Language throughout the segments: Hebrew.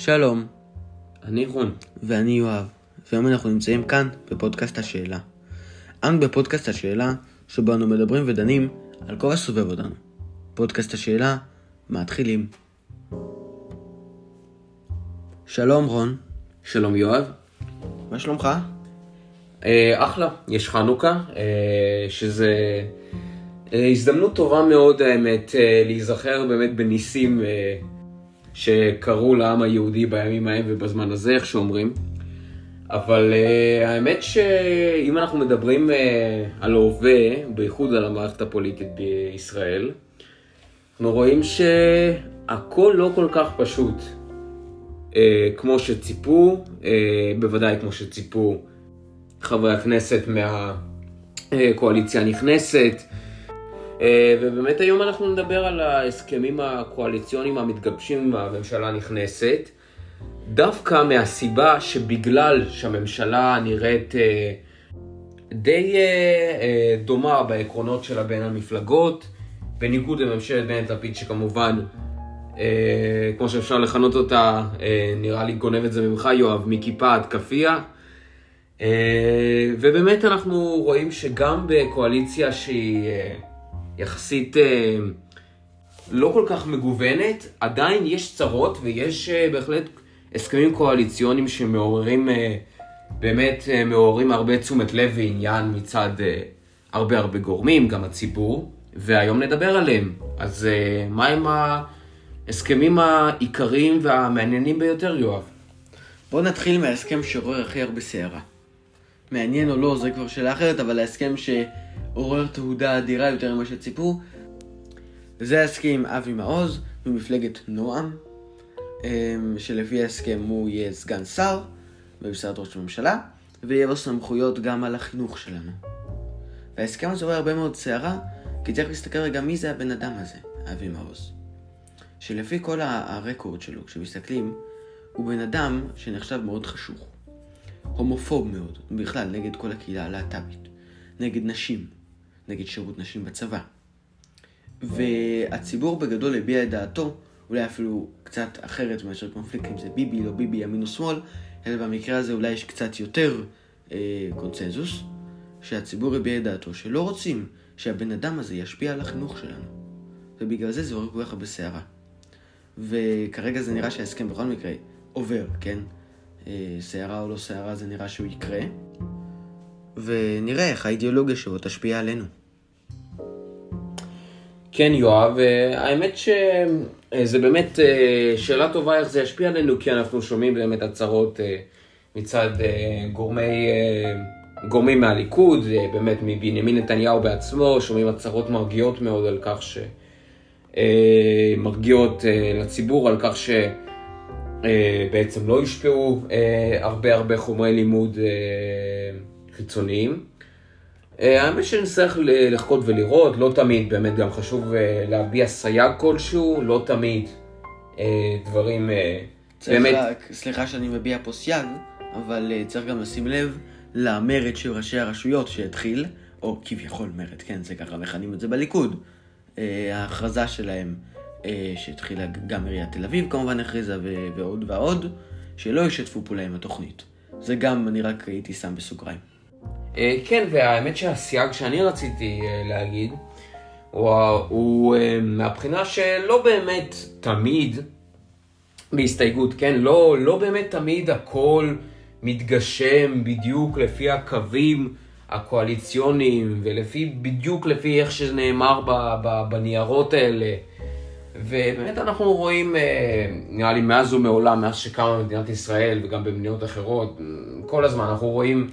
שלום, אני רון. ואני יואב, והיום אנחנו נמצאים כאן בפודקאסט השאלה. אנו בפודקאסט השאלה, שבו אנו מדברים ודנים על כל הסובב אותנו. פודקאסט השאלה, מתחילים. שלום רון, שלום יואב. מה שלומך? אה, אחלה, יש חנוכה, אה, שזה אה, הזדמנות טובה מאוד האמת אה, להיזכר באמת בניסים אה, שקרו לעם היהודי בימים ההם ובזמן הזה, איך שאומרים. אבל uh, האמת שאם אנחנו מדברים uh, על ההווה, בייחוד על המערכת הפוליטית בישראל, אנחנו רואים שהכל לא כל כך פשוט uh, כמו שציפו, uh, בוודאי כמו שציפו חברי הכנסת מהקואליציה הנכנסת. Uh, ובאמת היום אנחנו נדבר על ההסכמים הקואליציוניים המתגבשים עם הממשלה הנכנסת. דווקא מהסיבה שבגלל שהממשלה נראית אה, די אה, אה, דומה בעקרונות שלה בין המפלגות, בניגוד לממשלת בנט-לפיד שכמובן, אה, כמו שאפשר לכנות אותה, אה, נראה לי גונב את זה ממך יואב, מכיפה עד כאפיה. אה, ובאמת אנחנו רואים שגם בקואליציה שהיא אה, יחסית אה, לא כל כך מגוונת, עדיין יש צרות ויש אה, בהחלט הסכמים קואליציוניים שמעוררים, אה, באמת אה, מעוררים הרבה תשומת לב ועניין מצד אה, הרבה הרבה גורמים, גם הציבור, והיום נדבר עליהם. אז מה הם ההסכמים העיקריים והמעניינים ביותר, יואב? בוא נתחיל מההסכם שעורר הכי הרבה סערה. מעניין או לא, זה כבר שאלה אחרת, אבל ההסכם שעורר תהודה אדירה יותר ממה שציפו, זה ההסכם עם אבי מעוז ממפלגת נועם, אמ, שלפי ההסכם הוא יהיה סגן שר במשרד ראש הממשלה, ויהיה לו סמכויות גם על החינוך שלנו. וההסכם הזה רואה הרבה מאוד סערה, כי צריך להסתכל רגע מי זה הבן אדם הזה, אבי מעוז. שלפי כל הרקורד שלו, כשמסתכלים, הוא בן אדם שנחשב מאוד חשוך. הומופוב מאוד, בכלל נגד כל הקהילה הלהט"בית, נגד נשים, נגד שירות נשים בצבא. והציבור בגדול הביע את דעתו אולי אפילו קצת אחרת מאשר קונפליקט, אם זה ביבי, לא ביבי, ימין או שמאל, אלא במקרה הזה אולי יש קצת יותר אה, קונצנזוס, שהציבור הביע את דעתו שלא רוצים שהבן אדם הזה ישפיע על החינוך שלנו. ובגלל זה זה עורר כל כך הרבה סערה. וכרגע זה נראה שההסכם בכל מקרה עובר, כן? אה, סערה או לא סערה זה נראה שהוא יקרה. ונראה איך האידיאולוגיה שלו תשפיע עלינו. כן, יואב, אה, האמת שזה באמת אה, שאלה טובה איך זה ישפיע עלינו, כי אנחנו שומעים באמת הצהרות אה, מצד גורמי, גורמים מהליכוד, באמת מבנימין נתניהו בעצמו, שומעים הצהרות מרגיעות מאוד על כך ש... מרגיעות לציבור על כך שבעצם לא יושפעו הרבה הרבה חומרי לימוד חיצוניים. אה, האמת שנצטרך לחכות ולראות, לא תמיד, באמת גם חשוב אה, להביע סייג כלשהו, לא תמיד אה, דברים באמת... רק, סליחה שאני מביע פה סייג, אבל צריך גם לשים לב למרד של ראשי הרשויות שהתחיל, או כביכול מרד, כן, זה ככה מכנים את זה בליכוד. ההכרזה שלהם שהתחילה גם עיריית תל אביב כמובן הכריזה ועוד ועוד, שלא ישתפו פעולה עם התוכנית. זה גם, אני רק הייתי שם בסוגריים. אה, כן, והאמת שהסייג שאני רציתי אה, להגיד, הוא, הוא אה, מהבחינה שלא באמת תמיד, בהסתייגות, כן? לא, לא באמת תמיד הכל מתגשם בדיוק לפי הקווים הקואליציוניים ולפי, בדיוק לפי איך שנאמר ב, ב, בניירות האלה. ובאמת אנחנו רואים, נראה לי מאז ומעולם, מאז שקמה מדינת ישראל וגם במדינות אחרות, כל הזמן אנחנו רואים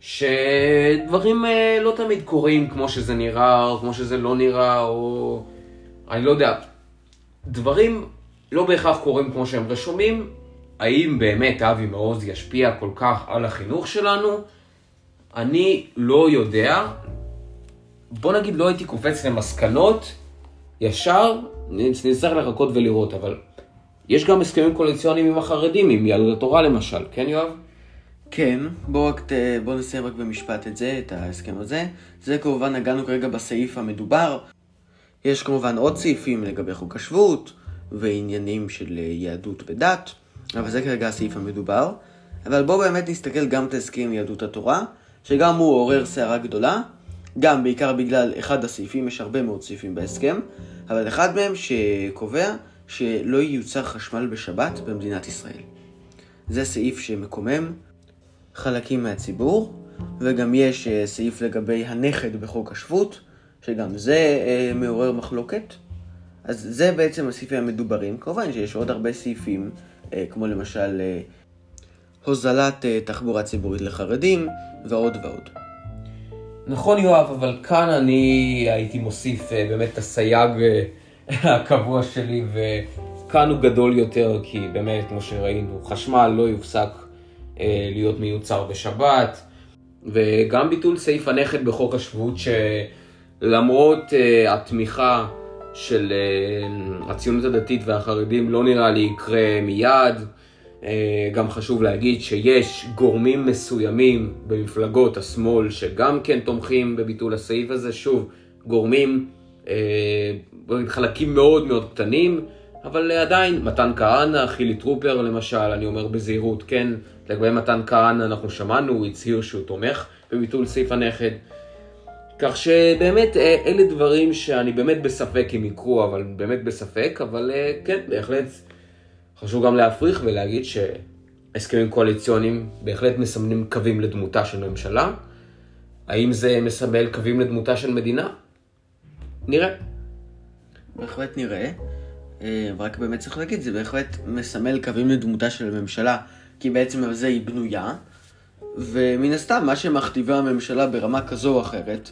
שדברים אה, לא תמיד קורים כמו שזה נראה, או כמו שזה לא נראה, או... אני לא יודע. דברים לא בהכרח קורים כמו שהם רשומים. האם באמת אבי מעוז ישפיע כל כך על החינוך שלנו? אני לא יודע. בוא נגיד לא הייתי קופץ למסקנות ישר, נצטרך לחכות ולראות, אבל יש גם הסכמים קואליציוניים עם החרדים, עם יהדות התורה למשל, כן יואב? כן, בואו רק, בוא נסיים רק במשפט את זה, את ההסכם הזה. זה כמובן נגענו כרגע בסעיף המדובר. יש כמובן עוד סעיפים לגבי חוק השבות ועניינים של יהדות ודת, אבל זה כרגע הסעיף המדובר. אבל בואו באמת נסתכל גם את ההסכם יהדות התורה, שגם הוא עורר סערה גדולה, גם בעיקר בגלל אחד הסעיפים, יש הרבה מאוד סעיפים בהסכם, אבל אחד מהם שקובע שלא ייוצר חשמל בשבת במדינת ישראל. זה סעיף שמקומם חלקים מהציבור, וגם יש אה, סעיף לגבי הנכד בחוק השבות, שגם זה אה, מעורר מחלוקת. אז זה בעצם הסעיפים המדוברים. כמובן שיש עוד הרבה סעיפים, אה, כמו למשל הוזלת תחבורה ציבורית לחרדים, ועוד ועוד. נכון יואב, אבל כאן אני הייתי מוסיף באמת את הסייג הקבוע שלי, וכאן הוא גדול יותר, כי באמת, כמו שראינו, חשמל לא יופסק להיות מיוצר בשבת, וגם ביטול סעיף הנכד בחוק השבות, שלמרות התמיכה של הציונות הדתית והחרדים לא נראה לי יקרה מיד. גם חשוב להגיד שיש גורמים מסוימים במפלגות השמאל שגם כן תומכים בביטול הסעיף הזה, שוב, גורמים, חלקים מאוד מאוד קטנים, אבל עדיין, מתן כהנא, חילי טרופר למשל, אני אומר בזהירות, כן, לגבי מתן כהנא אנחנו שמענו, הוא הצהיר שהוא תומך בביטול סעיף הנכד. כך שבאמת אלה דברים שאני באמת בספק אם יקרו, אבל באמת בספק, אבל כן, בהחלט חשוב גם להפריך ולהגיד שהסכמים קואליציוניים בהחלט מסמנים קווים לדמותה של ממשלה. האם זה מסמל קווים לדמותה של מדינה? נראה. בהחלט נראה. רק באמת צריך להגיד, זה בהחלט מסמל קווים לדמותה של הממשלה, כי בעצם על זה היא בנויה. ומן הסתם, מה שמכתיבה הממשלה ברמה כזו או אחרת,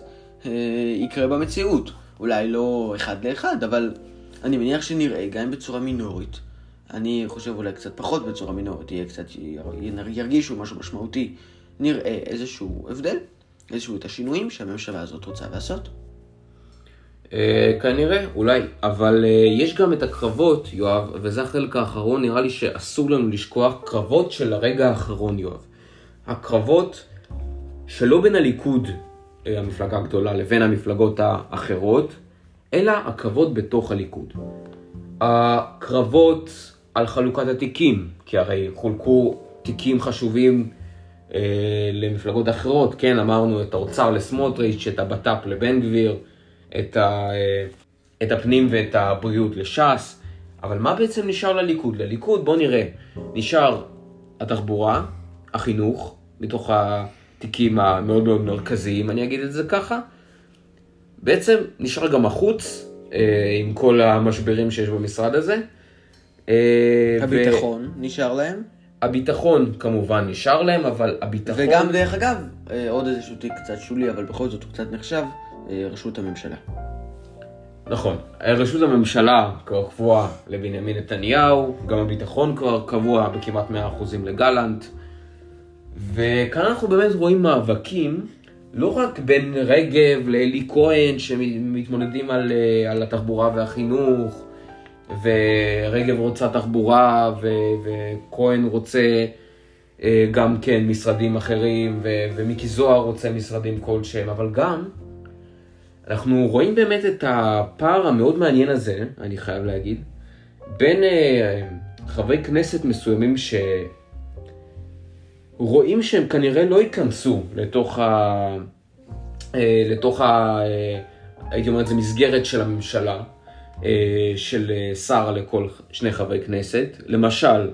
יקרה במציאות. אולי לא אחד לאחד, אבל אני מניח שנראה, גם בצורה מינורית. אני חושב אולי קצת פחות בצורה מינורית, יהיה קצת, ירגישו משהו משמעותי, נראה איזשהו הבדל, איזשהו את השינויים שהממשלה הזאת רוצה לעשות. כנראה, אולי, אבל יש גם את הקרבות, יואב, וזה החלק האחרון, נראה לי שאסור לנו לשכוח, קרבות של הרגע האחרון, יואב. הקרבות שלא בין הליכוד, המפלגה הגדולה, לבין המפלגות האחרות, אלא הקרבות בתוך הליכוד. הקרבות על חלוקת התיקים, כי הרי חולקו תיקים חשובים אה, למפלגות אחרות, כן, אמרנו את האוצר לסמוטריץ', את הבט"פ לבן גביר, את, ה, אה, את הפנים ואת הבריאות לש"ס, אבל מה בעצם נשאר לליכוד? לליכוד, בוא נראה, נשאר התחבורה, החינוך, מתוך התיקים המאוד מאוד מרכזיים, אני אגיד את זה ככה, בעצם נשאר גם החוץ, אה, עם כל המשברים שיש במשרד הזה. הביטחון ו... נשאר להם? הביטחון כמובן נשאר להם, אבל הביטחון... וגם דרך אגב, עוד איזשהו תיק קצת שולי, אבל בכל זאת הוא קצת נחשב, ראשות הממשלה. נכון, ראשות הממשלה כבר קבועה לבנימין נתניהו, גם הביטחון כבר קבוע בכמעט 100% לגלנט, וכאן אנחנו באמת רואים מאבקים, לא רק בין רגב לאלי כהן שמתמודדים על, על התחבורה והחינוך, ורגב רוצה תחבורה, ו- וכהן רוצה אה, גם כן משרדים אחרים, ומיקי זוהר רוצה משרדים כלשהם, אבל גם אנחנו רואים באמת את הפער המאוד מעניין הזה, אני חייב להגיד, בין אה, חברי כנסת מסוימים שרואים שהם כנראה לא ייכנסו לתוך ה... אה, לתוך ה... הייתי אומר את זה מסגרת של הממשלה. של שר לכל שני חברי כנסת, למשל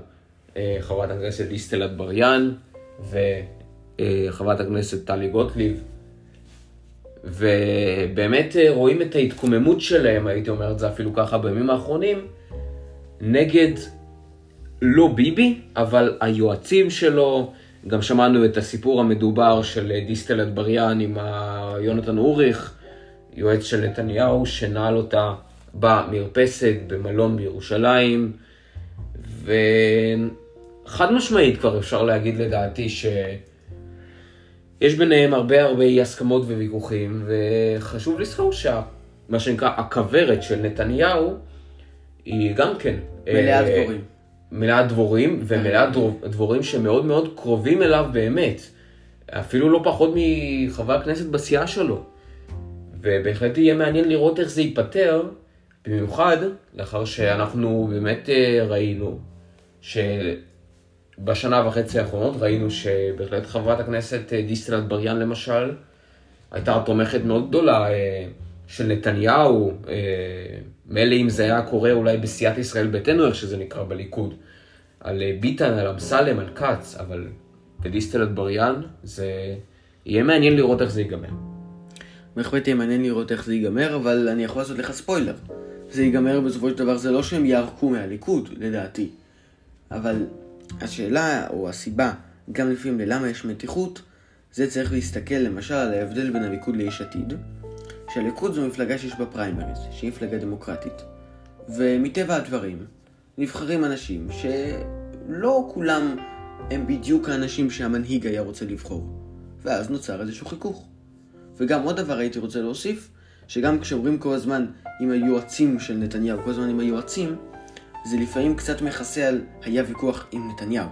חברת הכנסת דיסטל אטבריאן וחברת הכנסת טלי גוטליב, ובאמת רואים את ההתקוממות שלהם, הייתי אומר את זה אפילו ככה בימים האחרונים, נגד לא ביבי, אבל היועצים שלו, גם שמענו את הסיפור המדובר של דיסטל אטבריאן עם יונתן אוריך, יועץ של נתניהו, שנעל אותה במרפסת במלון בירושלים, וחד משמעית כבר אפשר להגיד לדעתי שיש ביניהם הרבה הרבה אי הסכמות וויכוחים, וחשוב לזכור שמה שנקרא הכוורת של נתניהו היא גם כן... מלאה דבורים. מלאה דבורים, ומלאה דבורים שמאוד מאוד קרובים אליו באמת. אפילו לא פחות מחברי הכנסת בסיעה שלו. ובהחלט יהיה מעניין לראות איך זה ייפתר. במיוחד לאחר שאנחנו באמת ראינו בשנה וחצי האחרונות ראינו שבהחלט חברת הכנסת אה, דיסטל אטבריאן למשל, הייתה תומכת מאוד גדולה אה, של נתניהו, אה, מילא אם זה היה קורה אולי בסיעת ישראל ביתנו, איך שזה נקרא בליכוד, על ביטן, על אמסלם, על כץ, אבל בדיסטל אטבריאן זה יהיה מעניין לראות איך זה ייגמר. בהחלט יהיה מעניין לראות איך זה ייגמר, אבל אני יכול לעשות לך ספוילר. זה ייגמר בסופו של דבר, זה לא שהם יערקו מהליכוד, לדעתי. אבל השאלה, או הסיבה, גם לפעמים ללמה יש מתיחות, זה צריך להסתכל למשל על ההבדל בין הליכוד ליש עתיד, שהליכוד זו מפלגה שיש בה פריימריז, שהיא מפלגה דמוקרטית. ומטבע הדברים, נבחרים אנשים שלא כולם הם בדיוק האנשים שהמנהיג היה רוצה לבחור. ואז נוצר איזשהו חיכוך. וגם עוד דבר הייתי רוצה להוסיף, שגם כשאומרים כל הזמן עם היועצים של נתניהו, כל הזמן עם היועצים, זה לפעמים קצת מכסה על היה ויכוח עם נתניהו.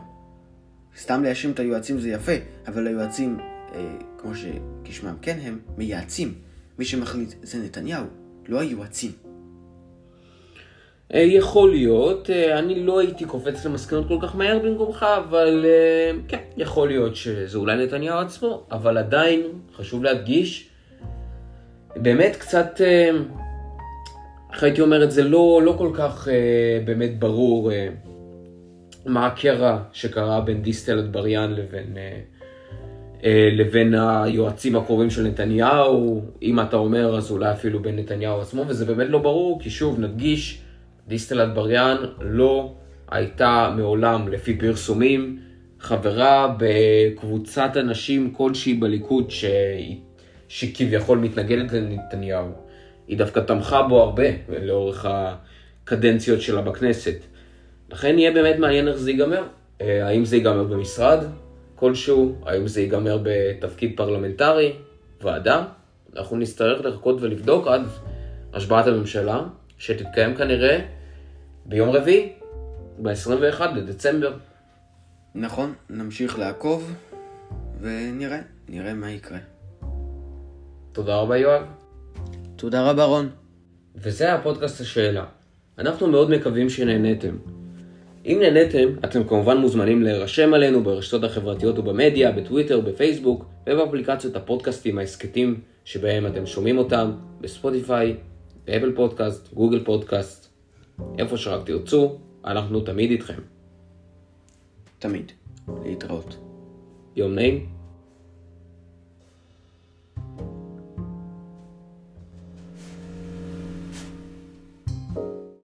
סתם להאשים את היועצים זה יפה, אבל היועצים, אה, כמו שכשמם כן הם, מייעצים. מי שמחליט זה נתניהו, לא היועצים. אה, יכול להיות, אה, אני לא הייתי קופץ למסקנות כל כך מהר במקומך, אבל אה, כן, יכול להיות שזה אולי נתניהו עצמו, אבל עדיין חשוב להדגיש, באמת קצת, איך הייתי אומר את זה, לא, לא כל כך באמת ברור מה הקרע שקרה בין דיסטל אטבריאן לבין, לבין היועצים הקרובים של נתניהו, אם אתה אומר אז אולי אפילו בין נתניהו עצמו, וזה באמת לא ברור, כי שוב נדגיש, דיסטל אטבריאן לא הייתה מעולם, לפי פרסומים, חברה בקבוצת אנשים כלשהי בליכוד ש... שכביכול מתנגדת לנתניהו. היא דווקא תמכה בו הרבה לאורך הקדנציות שלה בכנסת. לכן יהיה באמת מעניין איך זה ייגמר. אה, האם זה ייגמר במשרד כלשהו? האם זה ייגמר בתפקיד פרלמנטרי? ועדה? אנחנו נצטרך לחכות ולבדוק עד השבעת הממשלה, שתתקיים כנראה ביום רביעי, ב-21 לדצמבר. נכון, נמשיך לעקוב, ונראה, נראה מה יקרה. תודה רבה יואב. תודה רבה רון. וזה היה פודקאסט השאלה. אנחנו מאוד מקווים שנהניתם. אם נהניתם, אתם כמובן מוזמנים להירשם עלינו ברשתות החברתיות ובמדיה, בטוויטר, בפייסבוק ובאפליקציות הפודקאסטים ההסכתים שבהם אתם שומעים אותם, בספוטיפיי, באפל פודקאסט, גוגל פודקאסט, איפה שרק תרצו, אנחנו תמיד איתכם. תמיד. להתראות. יום נעים.